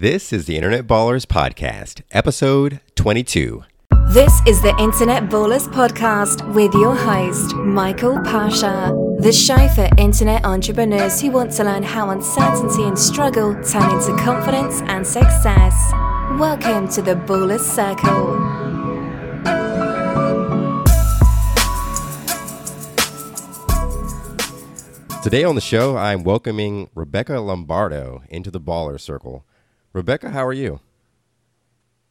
This is the Internet Ballers Podcast, episode 22. This is the Internet Ballers Podcast with your host, Michael Pasha, the show for internet entrepreneurs who want to learn how uncertainty and struggle turn into confidence and success. Welcome to the Ballers Circle. Today on the show, I'm welcoming Rebecca Lombardo into the Baller Circle. Rebecca, how are you?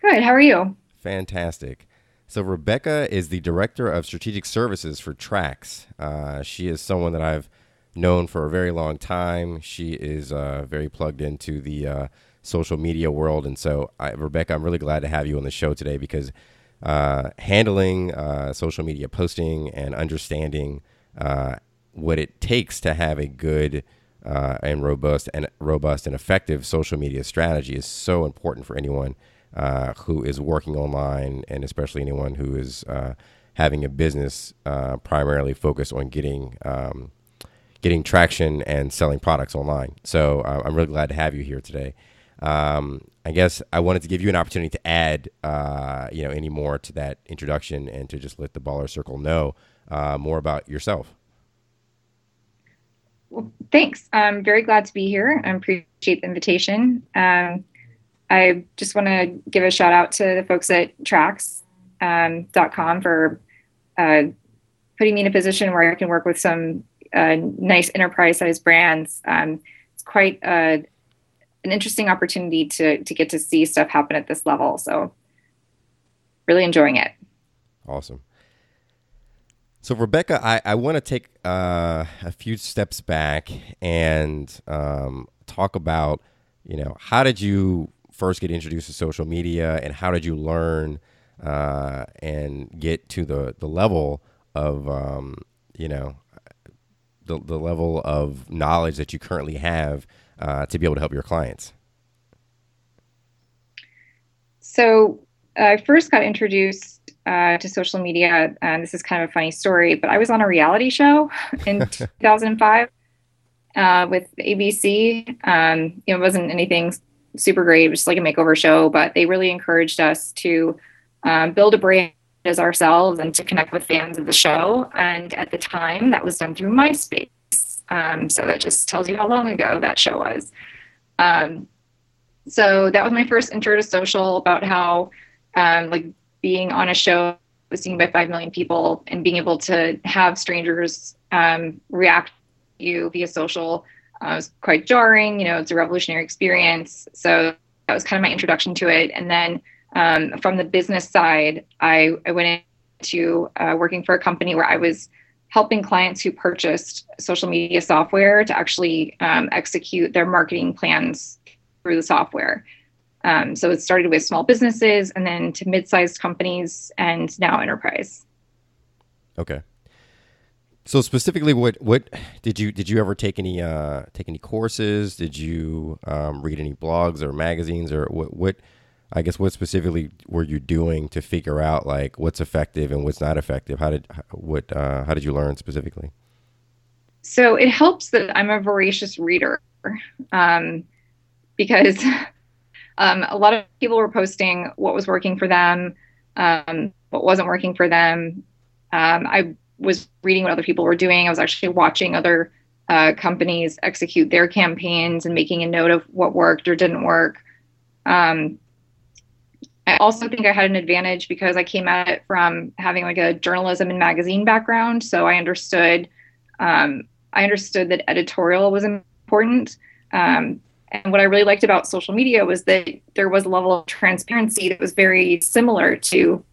Good. How are you? Fantastic. So, Rebecca is the Director of Strategic Services for Trax. Uh, she is someone that I've known for a very long time. She is uh, very plugged into the uh, social media world. And so, I, Rebecca, I'm really glad to have you on the show today because uh, handling uh, social media posting and understanding uh, what it takes to have a good uh, and robust and robust and effective social media strategy is so important for anyone uh, who is working online, and especially anyone who is uh, having a business uh, primarily focused on getting um, getting traction and selling products online. So uh, I'm really glad to have you here today. Um, I guess I wanted to give you an opportunity to add, uh, you know, any more to that introduction and to just let the baller circle know more about yourself. Well, thanks. I'm very glad to be here. I appreciate the invitation. Um, I just want to give a shout out to the folks at Trax.com um, for uh, putting me in a position where I can work with some uh, nice enterprise sized brands. Um, it's quite uh, an interesting opportunity to, to get to see stuff happen at this level. So, really enjoying it. Awesome. So, Rebecca, I, I want to take uh, a few steps back and um, talk about, you know, how did you first get introduced to social media and how did you learn uh, and get to the, the level of, um, you know, the, the level of knowledge that you currently have uh, to be able to help your clients? So, I first got introduced uh, to social media. And this is kind of a funny story, but I was on a reality show in 2005 uh, with ABC. Um, it wasn't anything super great, it was just like a makeover show, but they really encouraged us to um, build a brand as ourselves and to connect with fans of the show. And at the time, that was done through MySpace. Um, so that just tells you how long ago that show was. Um, so that was my first intro to social about how um, like being on a show was seen by 5 million people and being able to have strangers um, react to you via social uh, was quite jarring. You know, it's a revolutionary experience. So that was kind of my introduction to it. And then um, from the business side, I, I went into uh, working for a company where I was helping clients who purchased social media software to actually um, execute their marketing plans through the software. Um, so it started with small businesses and then to mid-sized companies and now enterprise. Okay. So specifically, what what did you did you ever take any uh, take any courses? Did you um, read any blogs or magazines or what what I guess what specifically were you doing to figure out like what's effective and what's not effective? How did what uh, how did you learn specifically? So it helps that I'm a voracious reader um, because um, a lot of people were posting what was working for them, um, what wasn't working for them. Um, I was reading what other people were doing. I was actually watching other uh, companies execute their campaigns and making a note of what worked or didn't work. Um, I also think I had an advantage because I came at it from having like a journalism and magazine background, so I understood. Um, I understood that editorial was important. Um, and what I really liked about social media was that there was a level of transparency that was very similar to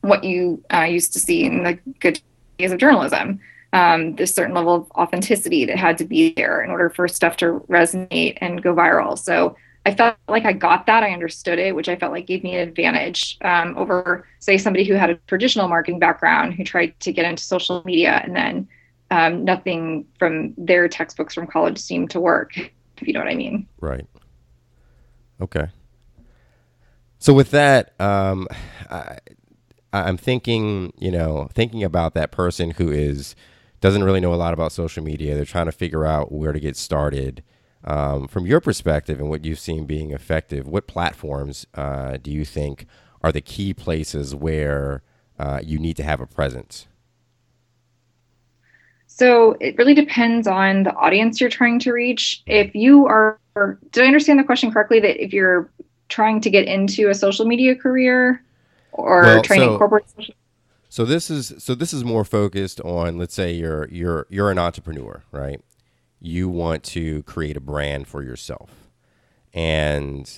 what you uh, used to see in the good days of journalism. Um, a certain level of authenticity that had to be there in order for stuff to resonate and go viral. So I felt like I got that. I understood it, which I felt like gave me an advantage um, over, say, somebody who had a traditional marketing background who tried to get into social media and then um, nothing from their textbooks from college seemed to work if you know what I mean. Right. Okay. So with that, um, I, I'm thinking, you know, thinking about that person who is doesn't really know a lot about social media. They're trying to figure out where to get started. Um, from your perspective and what you've seen being effective, what platforms uh, do you think are the key places where uh, you need to have a presence? So it really depends on the audience you're trying to reach. If you are, did I understand the question correctly? That if you're trying to get into a social media career or well, trying so, to incorporate social so this is so this is more focused on let's say you're you're you're an entrepreneur, right? You want to create a brand for yourself. And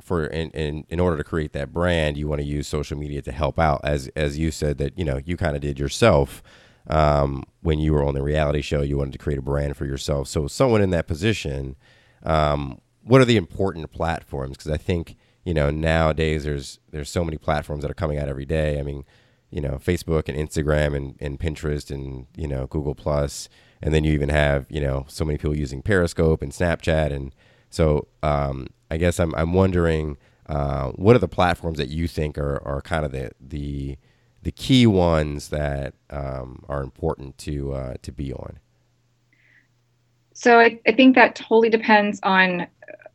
for in, in, in order to create that brand, you want to use social media to help out as as you said that, you know, you kind of did yourself um, when you were on the reality show, you wanted to create a brand for yourself. So someone in that position, um, what are the important platforms? Because I think you know nowadays there's there's so many platforms that are coming out every day. I mean, you know Facebook and Instagram and, and Pinterest and you know Google Plus, and then you even have you know so many people using Periscope and Snapchat, and so um, I guess I'm I'm wondering uh, what are the platforms that you think are, are kind of the the the key ones that um, are important to uh, to be on. So I, I think that totally depends on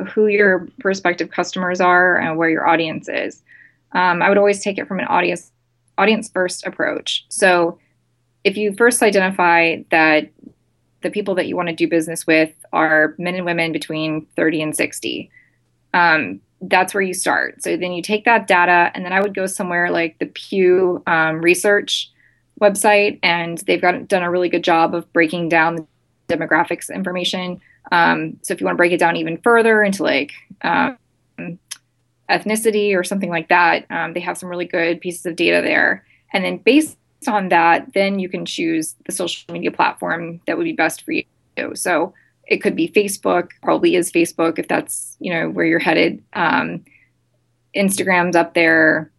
who your prospective customers are and where your audience is. Um, I would always take it from an audience audience first approach. So if you first identify that the people that you want to do business with are men and women between 30 and 60, um, that's where you start. So then you take that data, and then I would go somewhere like the Pew um, Research website, and they've got done a really good job of breaking down the demographics information. Um, so if you want to break it down even further into like um, ethnicity or something like that. Um, they have some really good pieces of data there. And then based on that, then you can choose the social media platform that would be best for you. So it could be Facebook, probably is Facebook if that's you know where you're headed. Um, Instagram's up there.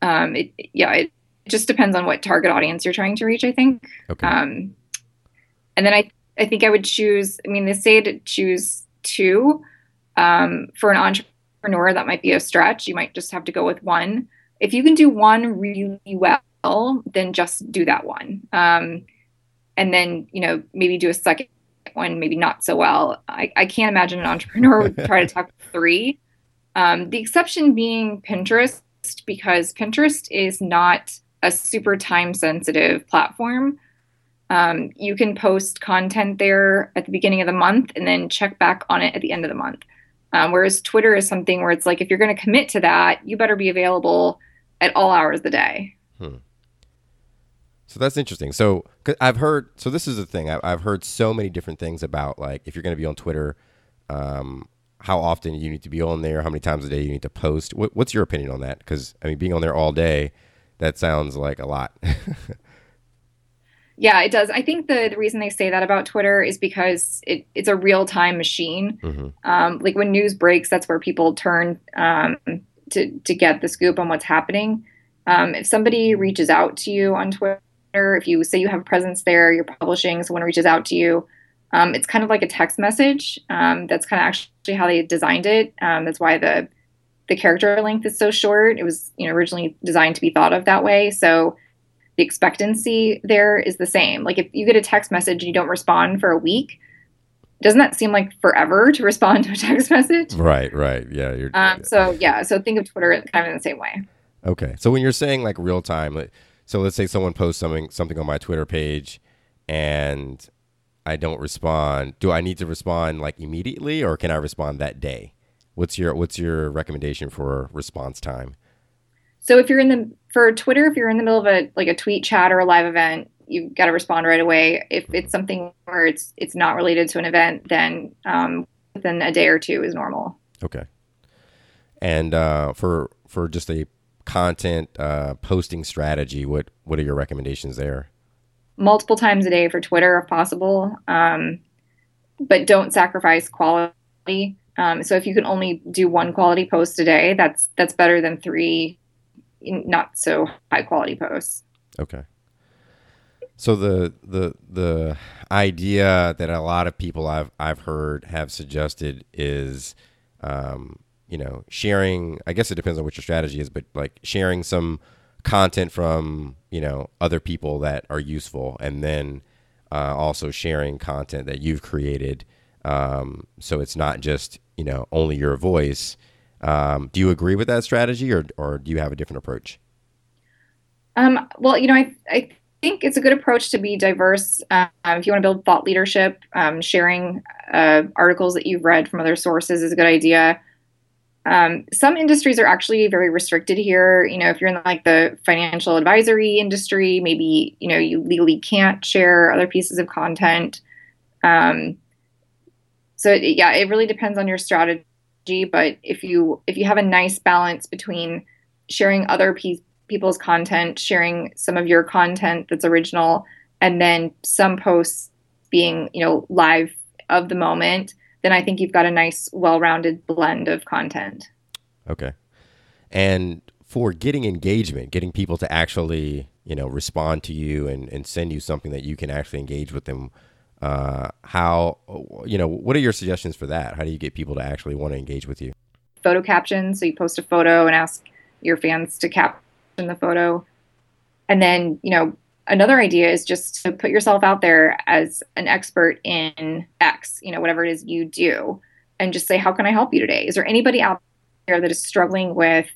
Um, it, yeah, it, it just depends on what target audience you're trying to reach. I think. Okay. Um, and then I I think I would choose. I mean, they say to choose two um, for an entrepreneur entrepreneur, that might be a stretch. You might just have to go with one. If you can do one really well, then just do that one. Um, and then, you know, maybe do a second one, maybe not so well. I, I can't imagine an entrepreneur would try to talk three. Um, the exception being Pinterest, because Pinterest is not a super time sensitive platform. Um, you can post content there at the beginning of the month and then check back on it at the end of the month. Um, whereas Twitter is something where it's like, if you're going to commit to that, you better be available at all hours of the day. Hmm. So that's interesting. So I've heard, so this is the thing, I've heard so many different things about like if you're going to be on Twitter, um, how often you need to be on there, how many times a day you need to post. What, what's your opinion on that? Because I mean, being on there all day, that sounds like a lot. Yeah, it does. I think the, the reason they say that about Twitter is because it, it's a real time machine. Mm-hmm. Um, like when news breaks, that's where people turn um, to, to get the scoop on what's happening. Um, if somebody reaches out to you on Twitter, if you say you have a presence there, you're publishing, someone reaches out to you, um, it's kind of like a text message. Um, that's kind of actually how they designed it. Um, that's why the the character length is so short. It was you know originally designed to be thought of that way. So the expectancy there is the same. Like if you get a text message and you don't respond for a week, doesn't that seem like forever to respond to a text message? Right, right. Yeah. Um, so yeah, so think of Twitter kind of in the same way. Okay. So when you're saying like real time, so let's say someone posts something something on my Twitter page and I don't respond. Do I need to respond like immediately or can I respond that day? What's your what's your recommendation for response time? So if you're in the for Twitter, if you're in the middle of a like a tweet chat or a live event, you've got to respond right away. If it's something where it's it's not related to an event, then um, within a day or two is normal. Okay. And uh, for for just a content uh, posting strategy, what what are your recommendations there? Multiple times a day for Twitter if possible, um, but don't sacrifice quality. Um, so if you can only do one quality post a day, that's that's better than three not so high quality posts. Okay. So the the the idea that a lot of people I've I've heard have suggested is, um, you know, sharing. I guess it depends on what your strategy is, but like sharing some content from you know other people that are useful, and then uh, also sharing content that you've created Um, so it's not just you know only your voice. Um, do you agree with that strategy, or or do you have a different approach? Um, well, you know, I I think it's a good approach to be diverse. Um, if you want to build thought leadership, um, sharing uh, articles that you've read from other sources is a good idea. Um, some industries are actually very restricted here. You know, if you're in like the financial advisory industry, maybe you know you legally can't share other pieces of content. Um, so yeah, it really depends on your strategy. But if you if you have a nice balance between sharing other pe- people's content, sharing some of your content that's original, and then some posts being you know live of the moment then I think you've got a nice, well rounded blend of content. Okay. And for getting engagement, getting people to actually, you know, respond to you and, and send you something that you can actually engage with them, uh, how, you know, what are your suggestions for that? How do you get people to actually want to engage with you? Photo captions. So you post a photo and ask your fans to caption the photo. And then, you know, another idea is just to put yourself out there as an expert in X, you know, whatever it is you do, and just say, How can I help you today? Is there anybody out there that is struggling with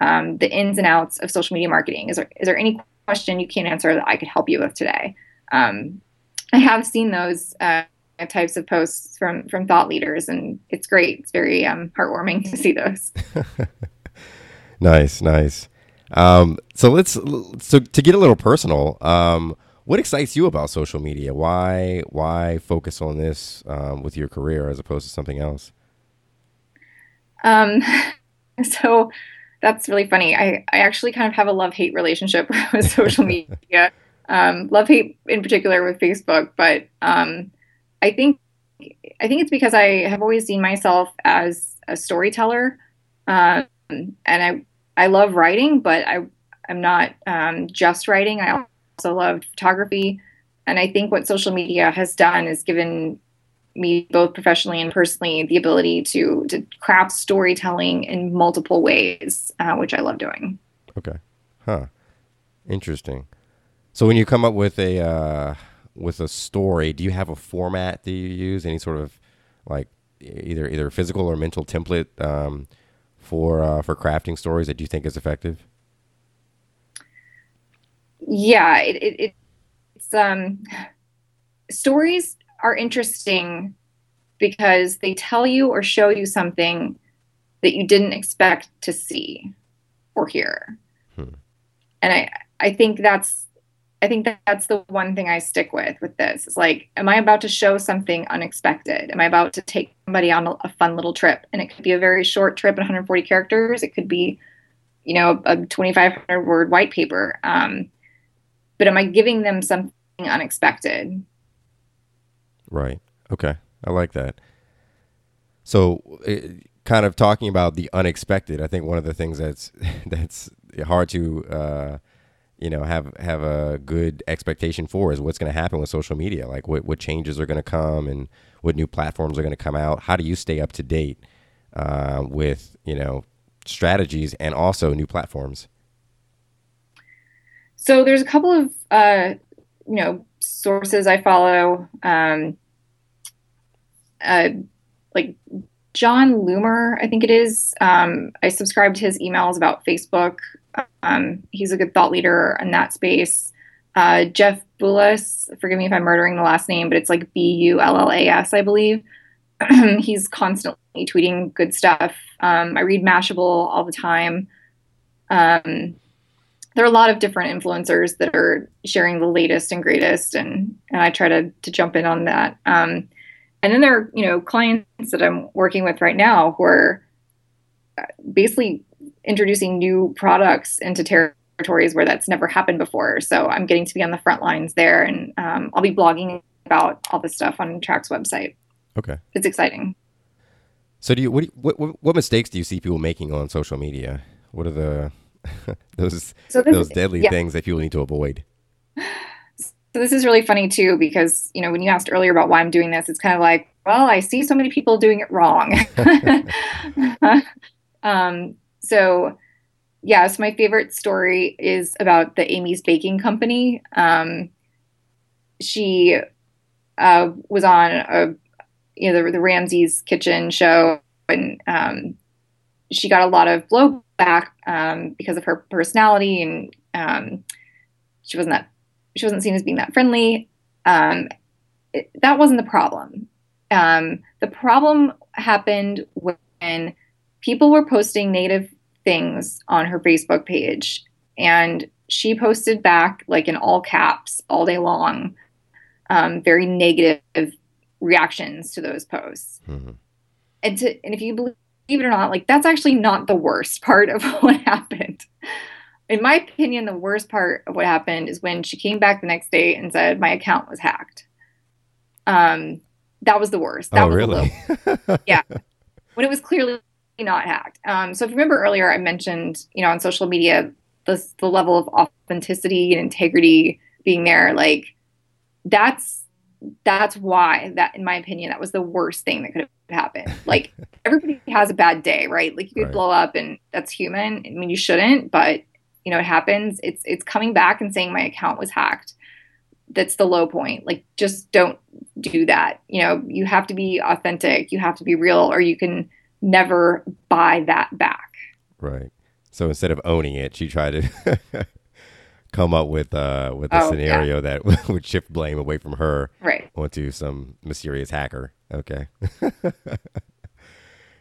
um, the ins and outs of social media marketing? Is there, is there any question you can't answer that I could help you with today? Um, I have seen those uh, types of posts from from thought leaders, and it's great. It's very um, heartwarming to see those. nice, nice. Um, so let's so to get a little personal. Um, what excites you about social media? Why why focus on this um, with your career as opposed to something else? Um, so that's really funny. I, I actually kind of have a love hate relationship with social media. Um, love hate in particular with Facebook, but um, I think I think it's because I have always seen myself as a storyteller, um, and I I love writing, but I I'm not um, just writing. I also love photography, and I think what social media has done is given me both professionally and personally the ability to to craft storytelling in multiple ways, uh, which I love doing. Okay, huh? Interesting. So when you come up with a uh, with a story, do you have a format that you use? Any sort of like either either physical or mental template um, for uh, for crafting stories that you think is effective? Yeah, it, it, it's um, stories are interesting because they tell you or show you something that you didn't expect to see or hear. Hmm. And I I think that's I think that that's the one thing I stick with with this. Is like, am I about to show something unexpected? Am I about to take somebody on a, a fun little trip? And it could be a very short trip, 140 characters. It could be, you know, a 2,500 word white paper. Um, but am I giving them something unexpected? Right. Okay. I like that. So, it, eh, kind of talking about the unexpected, I think one of the things that's that's hard to uh, you know have have a good expectation for is what's going to happen with social media. Like what, what changes are going to come and what new platforms are going to come out. How do you stay up to date uh, with you know strategies and also new platforms? So there's a couple of uh, you know sources i follow. Um, uh, like Jon Loomer i think it is. Um, i subscribe to his emails about facebook um, he's a good thought leader in that space. Uh, Jeff Bullas, forgive me if I'm murdering the last name, but it's like B U L L A S, I believe. he's constantly tweeting good stuff. Um, I read Mashable all the time. Um, there are a lot of different influencers that are sharing the latest and greatest, and, and I try to, to jump in on that. Um, and then there are, you know, clients that I'm working with right now who are uh, basically introducing new products into territories where that's never happened before. So I'm getting to be on the front lines there, and um, I'll be blogging about all this stuff on Track's website. Okay, it's exciting. So do you what, what what mistakes do you see people making on social media? What are the those so those deadly yeah. things that people need to avoid? So this is really funny too because you know when you asked earlier about why I'm doing this, it's kind of like, well, I see so many people doing it wrong. um, so yes, my favorite story is about the Amy's Baking Company. Um, she uh, was on a you know the, the Ramsay's Kitchen show, and um, she got a lot of blowback um, because of her personality, and um, she wasn't that she wasn't seen as being that friendly. Um, it, that wasn't the problem. Um, the problem happened when people were posting native things on her Facebook page, and she posted back like in all caps all day long, um, very negative reactions to those posts. Mm-hmm. And to and if you believe it or not, like that's actually not the worst part of what happened. In my opinion, the worst part of what happened is when she came back the next day and said my account was hacked. Um, that was the worst. That oh, really? yeah, when it was clearly not hacked. Um, so if you remember earlier, I mentioned you know on social media the the level of authenticity and integrity being there. Like that's that's why that in my opinion that was the worst thing that could have happened. Like everybody has a bad day, right? Like you could right. blow up and that's human. I mean you shouldn't, but you know it happens. It's it's coming back and saying my account was hacked. That's the low point. Like just don't do that. You know, you have to be authentic, you have to be real or you can never buy that back. Right. So instead of owning it, she tried to come up with uh with a oh, scenario yeah. that would shift blame away from her right. onto some mysterious hacker. Okay.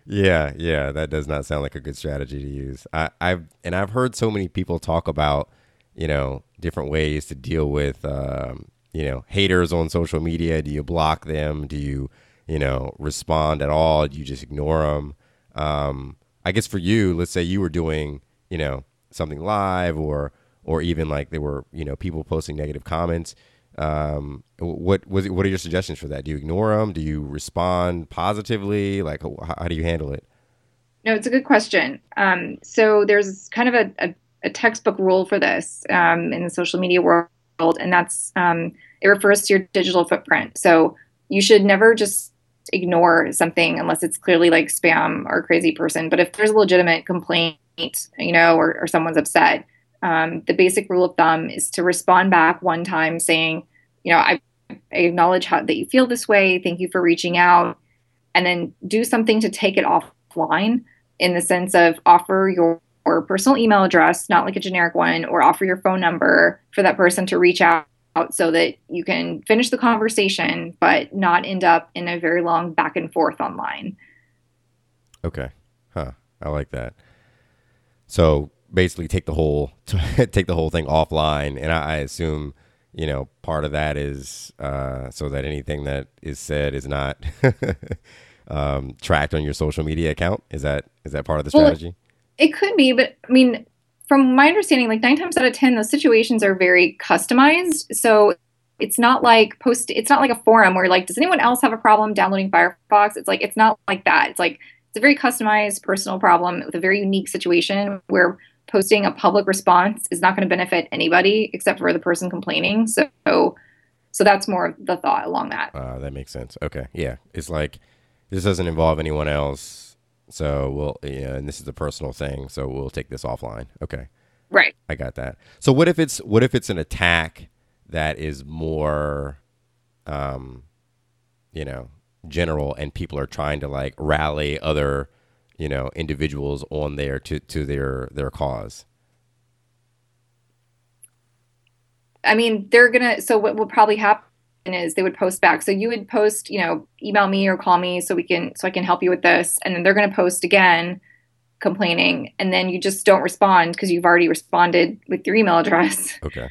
yeah, yeah, that does not sound like a good strategy to use. I, I've and I've heard so many people talk about, you know, different ways to deal with um, you know, haters on social media. Do you block them? Do you, you know, respond at all? You just ignore them? Um, I guess for you, let's say you were doing, you know, something live or or even like there were you know people posting negative comments um, what was what are your suggestions for that? Do you ignore them do you respond positively? Like how, how do you handle it? No it's a good question. Um, so there's kind of a, a, a textbook rule for this um, in the social media world and that's um, it refers to your digital footprint. So you should never just ignore something unless it's clearly like spam or crazy person but if there's a legitimate complaint you know or, or someone's upset um, the basic rule of thumb is to respond back one time saying, you know, I, I acknowledge how that you feel this way. Thank you for reaching out. And then do something to take it offline in the sense of offer your or personal email address, not like a generic one, or offer your phone number for that person to reach out so that you can finish the conversation, but not end up in a very long back and forth online. Okay. Huh. I like that. So basically take the whole take the whole thing offline, and I, I assume you know part of that is uh, so that anything that is said is not um, tracked on your social media account. Is that is that part of the strategy? Well, it could be, but I mean, from my understanding, like nine times out of ten, those situations are very customized. So it's not like post. It's not like a forum where like, does anyone else have a problem downloading Firefox? It's like it's not like that. It's like it's a very customized personal problem with a very unique situation where posting a public response is not going to benefit anybody except for the person complaining. So, so that's more the thought along that. Uh, that makes sense. Okay, yeah, it's like this doesn't involve anyone else, so we'll yeah, and this is a personal thing, so we'll take this offline. Okay, right. I got that. So what if it's what if it's an attack that is more, um, you know, general, and people are trying to like rally other you know individuals on there to to their their cause i mean they're gonna so what will probably happen is they would post back. So you would post you know email me or call me so we can so i can help you with this. And then they're gonna post again complaining. And then you just don't respond because you've already responded with your email address. Okay.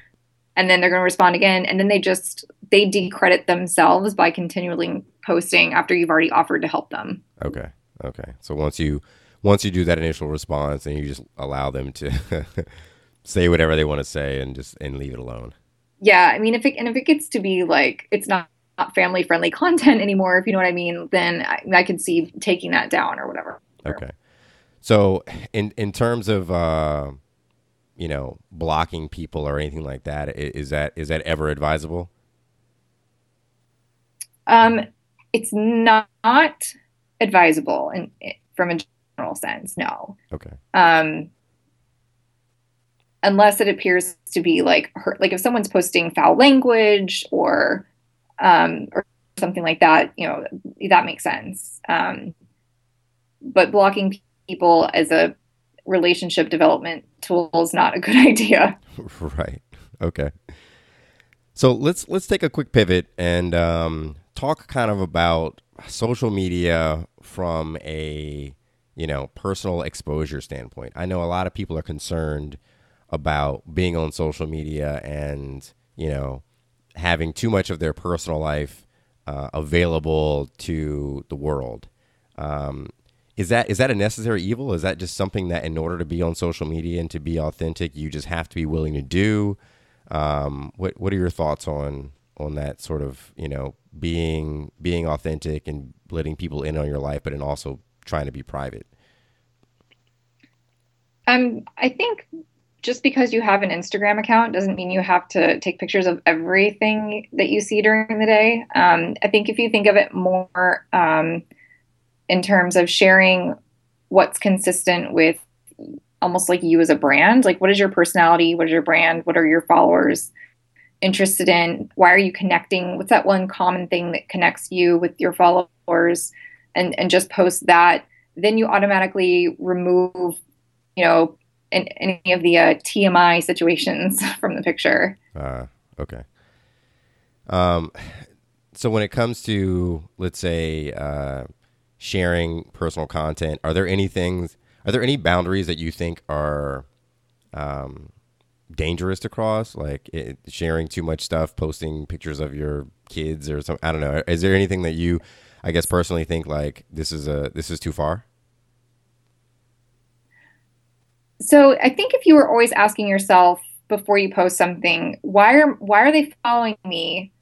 And then they're going to respond again. And then they just they decredit themselves by continually posting after you've already offered to help them. Okay. Okay. So once you once you do that initial response, and you just allow them to say whatever they want to say and just and leave it alone. Yeah, I mean, if it and if it gets to be like it's not, not family friendly content anymore, if you know what I mean, then I, I can see taking that down or whatever. Okay. So in in terms of uh, you know blocking people or anything like that, is that is that ever advisable? Um, it's not advisable and from a general sense no okay um unless it appears to be like hurt like if someone's posting foul language or um or something like that, you know, that makes sense. Um, but blocking people as a relationship development tool is not a good idea. Right. Okay. So let's let's take a quick pivot and um, talk kind of about social media from a you know personal exposure standpoint. I know a lot of people are concerned about being on social media and you know having too much of their personal life uh, available to the world. Um, is that is that a necessary evil? Is that just something that in order to be on social media and to be authentic, you just have to be willing to do? Um, what what are your thoughts on on that sort of you know being being authentic and letting people in on your life, but and also trying to be private? Um, I think just because you have an Instagram account doesn't mean you have to take pictures of everything that you see during the day. Um, I think if you think of it more um, in terms of sharing what's consistent with almost like you as a brand, like what is your personality, what is your brand, what are your followers interested in, why are you connecting, what's that one common thing that connects you with your followers, and and just post that. Then you automatically remove, you know, in, any of the uh, TMI situations from the picture. Uh, okay. Um, so when it comes to, let's say, uh, sharing personal content, are there any things, are there any boundaries that you think are um, dangerous to cross? Like it, sharing too much stuff, posting pictures of your kids or something? I don't know. Is there anything that you, I guess, personally think like this is a this is too far? So I think if you were always asking yourself before you post something, why are why are they following me?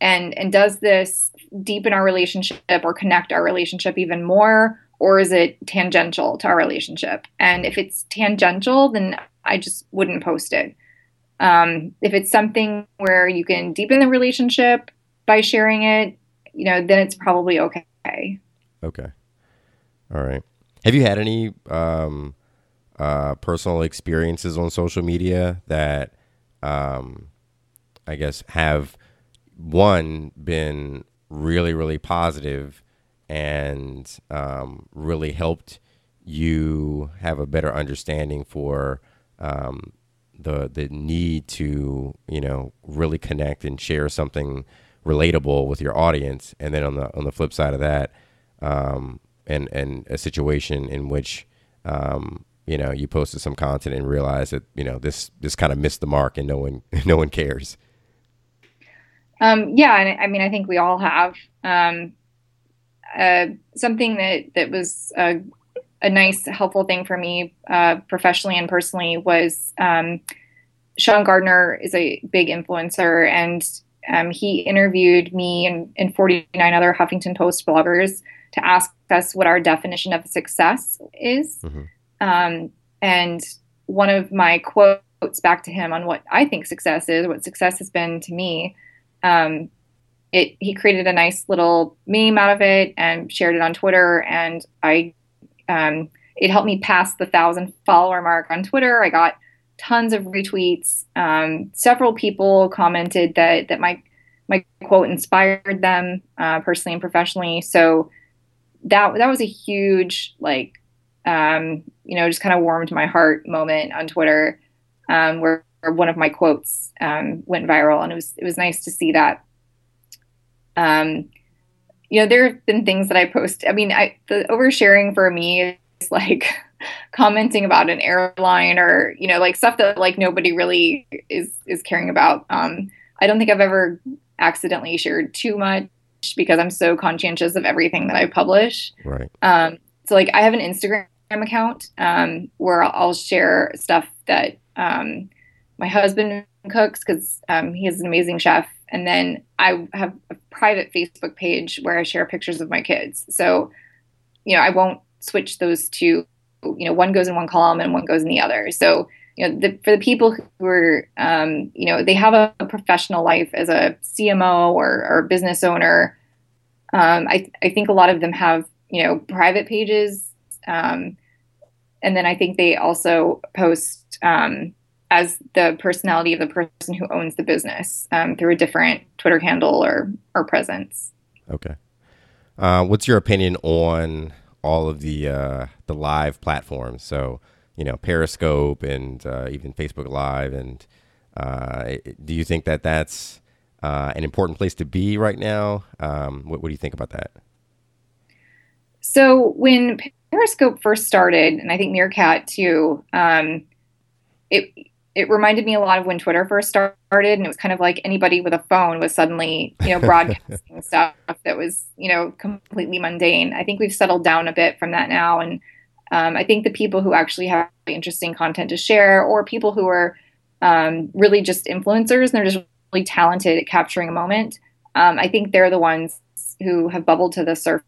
And and does this deepen our relationship or connect our relationship even more? Or is it tangential to our relationship? And if it's tangential, then I just wouldn't post it. Um, if it's something where you can deepen the relationship by sharing it, you know, then it's probably okay. Okay. All right. Have you had any um, uh, personal experiences on social media that um, I guess have one been really really positive and um, really helped you have a better understanding for um, the the need to you know really connect and share something relatable with your audience. And then on the on the flip side of that um, and and a situation in which um, you know you posted some content and realized that you know this this kind of missed the mark and no one no one cares. Um, yeah and i mean i think we all have. Um, uh, something that that was a, a, nice helpful thing for me uh, professionally and personally was um, sean gardner is a big influencer and um, he interviewed me and, and 49 other huffington post bloggers to ask us what our definition of success is. Mm-hmm. Um, and one of my quotes back to him on what I think success is, what success has been to me, um, it he created a nice little meme out of it and shared it on Twitter, and I um, it helped me pass the thousand follower mark on Twitter. I got tons of retweets. Um, several people commented that that my my quote inspired them uh, personally and professionally. So that that was a huge like um, you know, just kind of warmed my heart moment on Twitter, um, where, where, one of my quotes um, went viral, and it was it was nice to see that. Um, you know, there have been things that I post. I mean, I the oversharing for me is like commenting about an airline or you know, like stuff that like nobody really is is caring about. Um, I don't think I've ever accidentally shared too much because I'm so conscientious of everything that I publish. Right. Um, so like I have an Instagram account um, where I'll share stuff that um, my husband cooks because um, he is an amazing chef. And then I have a private Facebook page where I share pictures of my kids. So, you know, I won't switch those two. You know, one goes in one column and one goes in the other. So, you know, the, for the people who are, um, you know, they have a, a, professional life as a CMO or, or a business owner. Um, I, I think a lot of them have, you know, private pages um, and then I think they also post um, as the personality of the person who owns the business um, through a different Twitter handle or or presence. Okay. Uh, what's your opinion on all of the uh, the live platforms? So you know, Periscope and uh, even Facebook Live, and uh, do you think that that's uh, an important place to be right now? Um, what, what do you think about that? So when Periscope first started, and I think Meerkat too, um, it it reminded me a lot of when Twitter first started, and it was kind of like anybody with a phone was suddenly, you know, broadcasting stuff that was, you know, completely mundane. I think we've settled down a bit from that now, and um, I think the people who actually have interesting content to share, or people who are um, really just influencers and they're just really talented at capturing a moment, um, I think they're the ones who have bubbled to the surface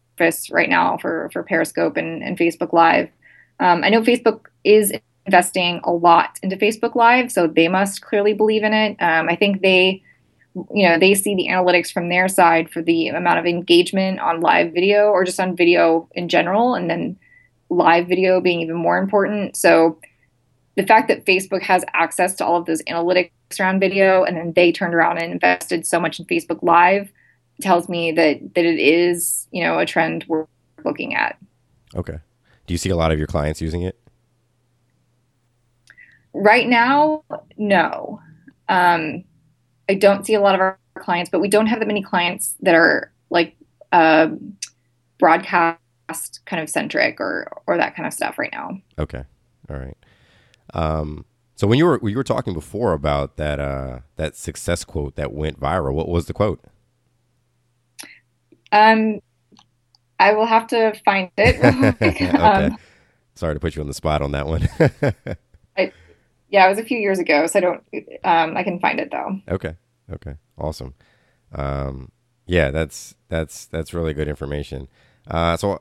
right now for for Periscope and, and Facebook Live. Um, I know Facebook is investing a lot into Facebook Live, so they must clearly believe in it. Um, I think they, you know, they see the analytics from their side for the amount of engagement on live video or just on video in general, and then live video being even more important. So the fact that Facebook has access to all of those analytics around video, and then they turned around and invested so much in Facebook Live, tells me that that it is, you know, a trend we're looking at. Okay. Do you see a lot of your clients using it? Right now, no. Um, I don't see a lot of our clients, but we don't have that many clients that are like uh, broadcast kind of centric or or that kind of stuff right now. Okay, all right. Um, so when you were when you were talking before about that uh, that success quote that went viral, what was the quote? Um, I will have to find it. okay. Um, Sorry to put you on the spot on that one. I, yeah, it was a few years ago, so I don't. Um, I can find it though. Okay. Okay. Awesome. Um, yeah, that's that's that's really good information. Uh, so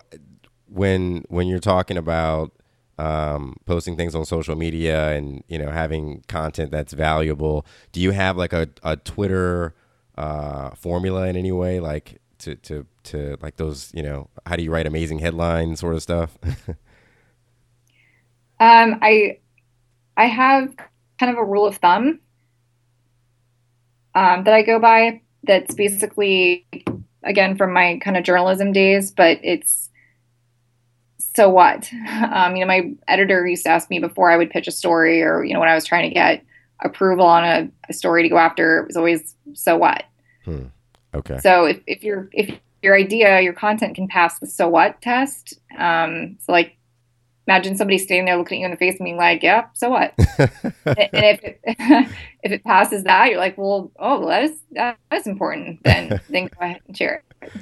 when when you're talking about um, posting things on social media and you know having content that's valuable, do you have like a a Twitter uh, formula in any way, like to to to like those you know how do you write amazing headlines sort of stuff? um, I I have kind of a rule of thumb um, that I go by. That's basically, again, from my kind of journalism days, but it's so what? Um, you know, my editor used to ask me before I would pitch a story, or you know, when I was trying to get approval on a, a story to go after, it was always so what. Hmm. Okay. So if, if your if your idea, your content can pass the so what test, um, so like imagine somebody standing there looking at you in the face and being like, "Yeah, so what?" and if it, if it passes that, you're like, "Well, oh, that is that is important." Then then go ahead and share it.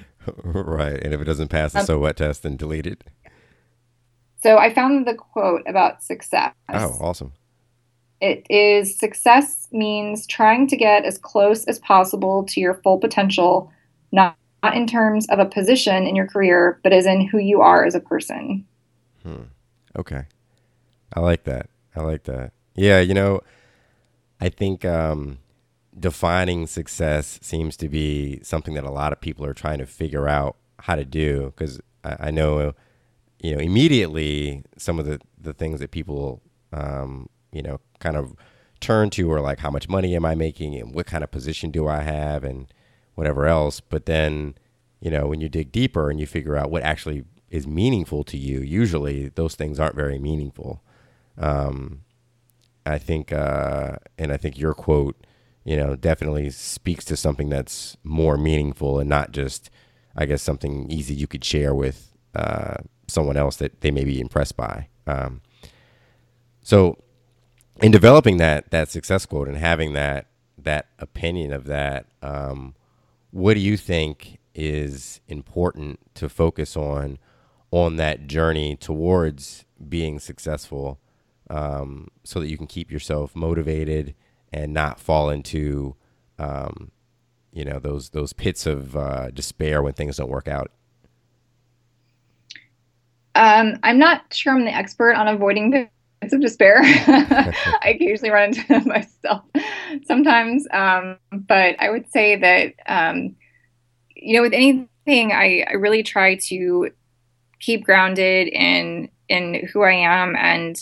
Right, and if it doesn't pass the um, so what test, then delete it. So I found the quote about success. Oh, awesome! It is success means trying to get as close as possible to your full potential, not, not in terms of a position in your career, but as in who you are as a person. Hmm. Okay. I like that. I like that. Yeah, you know, I think um, defining success seems to be something that a lot of people are trying to figure out how to do because I, I, know, you know, immediately some of the, the things that people, um, you know, kind of turn to or like, how much money am I making and what kind of position do I have and whatever else. But then, you know, when you dig deeper and you figure out what actually is meaningful to you, usually those things aren't very meaningful. Um, I think, uh, and I think your quote, you know, definitely speaks to something that's more meaningful and not just, I guess, something easy you could share with uh, someone else that they may be impressed by. Um, so, in developing that that success quote and having that that opinion of that, um, what do you think is important to focus on on that journey towards being successful um, so that you can keep yourself motivated and not fall into um, you know those those pits of uh, despair when things don't work out? Um, i'm not sure i'm the expert on avoiding of despair i occasionally run into myself sometimes um, but i would say that um, you know with anything I, I really try to keep grounded in in who I am and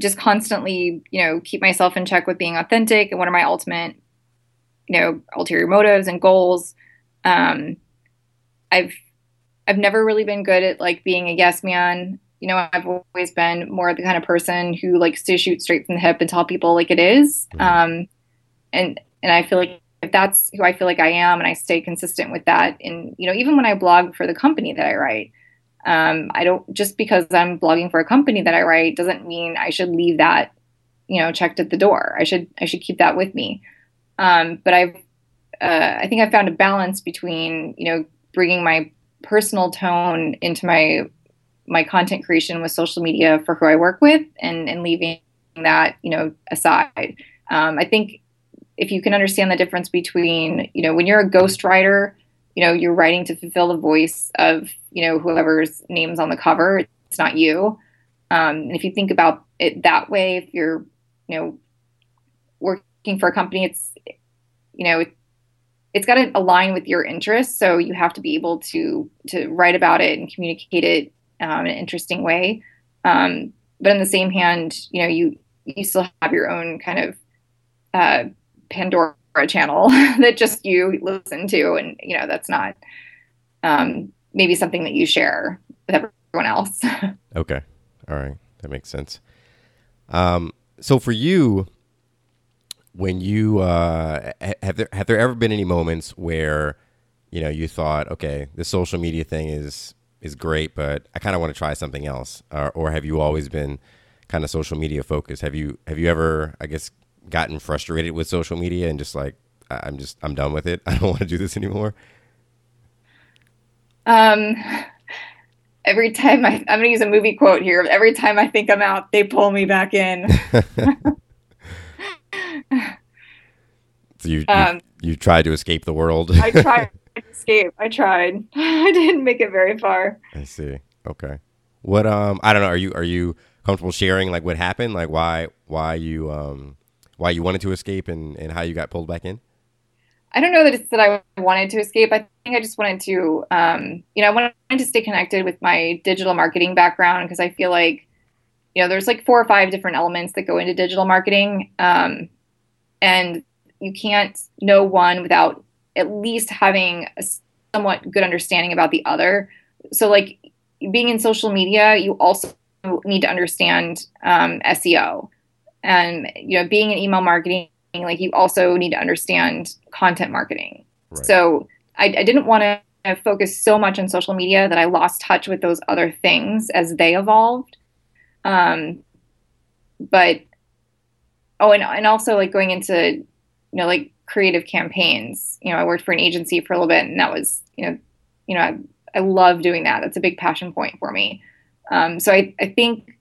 just constantly, you know, keep myself in check with being authentic and what are my ultimate, you know, ulterior motives and goals. Um, I've I've never really been good at like being a yes man. You know, I've always been more the kind of person who likes to shoot straight from the hip and tell people like it is. Um, and and I feel like if that's who I feel like I am, and I stay consistent with that, and you know, even when I blog for the company that I write, um, I don't just because I'm blogging for a company that I write doesn't mean I should leave that, you know, checked at the door. I should I should keep that with me. Um, but I've uh, I think I've found a balance between you know bringing my personal tone into my my content creation with social media for who I work with and and leaving that you know aside. Um, I think if you can understand the difference between you know when you're a ghostwriter you know you're writing to fulfill the voice of you know whoever's name's on the cover it's not you um, and if you think about it that way if you're you know working for a company it's you know it, it's got to align with your interests so you have to be able to to write about it and communicate it um, in an interesting way. Um, but in the same hand you know you you still have your own kind of uh, pandora channel that just you listen to and you know that's not um, maybe something that you share with everyone else. Okay. All right. That makes sense. Um, so for you when you uh, have there have there ever been any moments where you know you thought okay the social media thing is is great but i kind of want to try something else or, or have you always been kind of social media focused have you have you ever i guess gotten frustrated with social media and just like I'm just I'm done with it. I don't want to do this anymore? Um every time I I'm going to use a movie quote here. Every time I think I'm out, they pull me back in. so you, um, you, you tried to escape the world. I tried to escape. I tried. I didn't make it very far. I see. Okay. What um I don't know, are you are you comfortable sharing like what happened? Like why why you um why you wanted to escape and, and how you got pulled back in? I don't know that it's that I wanted to escape. I think I just wanted to, um, you know, I wanted to stay connected with my digital marketing background because I feel like, you know, there's like four or five different elements that go into digital marketing. Um, and you can't know one without at least having a somewhat good understanding about the other. So, like being in social media, you also need to understand um, SEO and you know being in email marketing like you also need to understand content marketing right. so I, I didn't want to focus so much on social media that i lost touch with those other things as they evolved um, but oh and, and also like going into you know like creative campaigns you know i worked for an agency for a little bit and that was you know you know i, I love doing that that's a big passion point for me um, so I, I think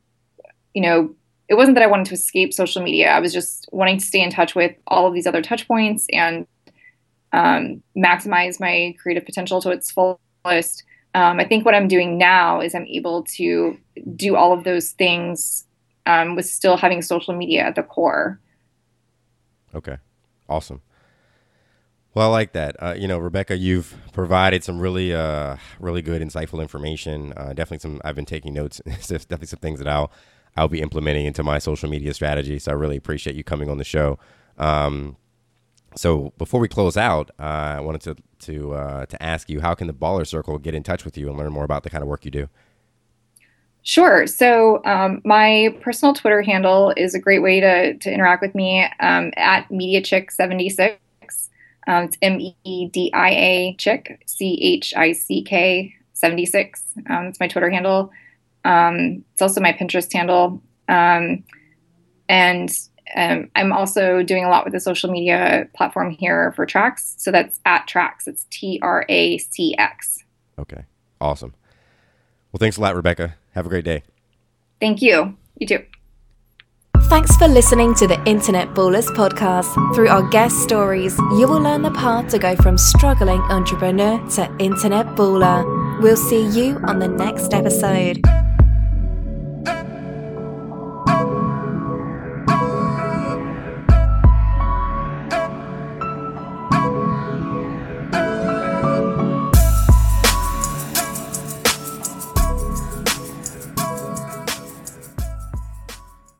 you know it wasn't that I wanted to escape social media. I was just wanting to stay in touch with all of these other touch points and um, maximize my creative potential to its fullest. Um, I think what I'm doing now is I'm able to do all of those things um, with still having social media at the core. Okay, awesome. Well, I like that. Uh, you know, Rebecca, you've provided some really, uh, really good, insightful information. Uh, definitely some. I've been taking notes. definitely some things that I'll I'll be implementing into my social media strategy. So I really appreciate you coming on the show. Um, so before we close out, uh, I wanted to to uh, to ask you how can the Baller Circle get in touch with you and learn more about the kind of work you do. Sure. So um, my personal Twitter handle is a great way to to interact with me um, at MediaChick76. Um, it's M E D I A Chick C H I C K 76. Um, it's my Twitter handle. Um, it's also my Pinterest handle. Um, and um, I'm also doing a lot with the social media platform here for Tracx. So that's at Tracx. It's T R A C X. Okay. Awesome. Well, thanks a lot, Rebecca. Have a great day. Thank you. You too. Thanks for listening to the Internet Ballers podcast. Through our guest stories, you will learn the path to go from struggling entrepreneur to internet baller. We'll see you on the next episode.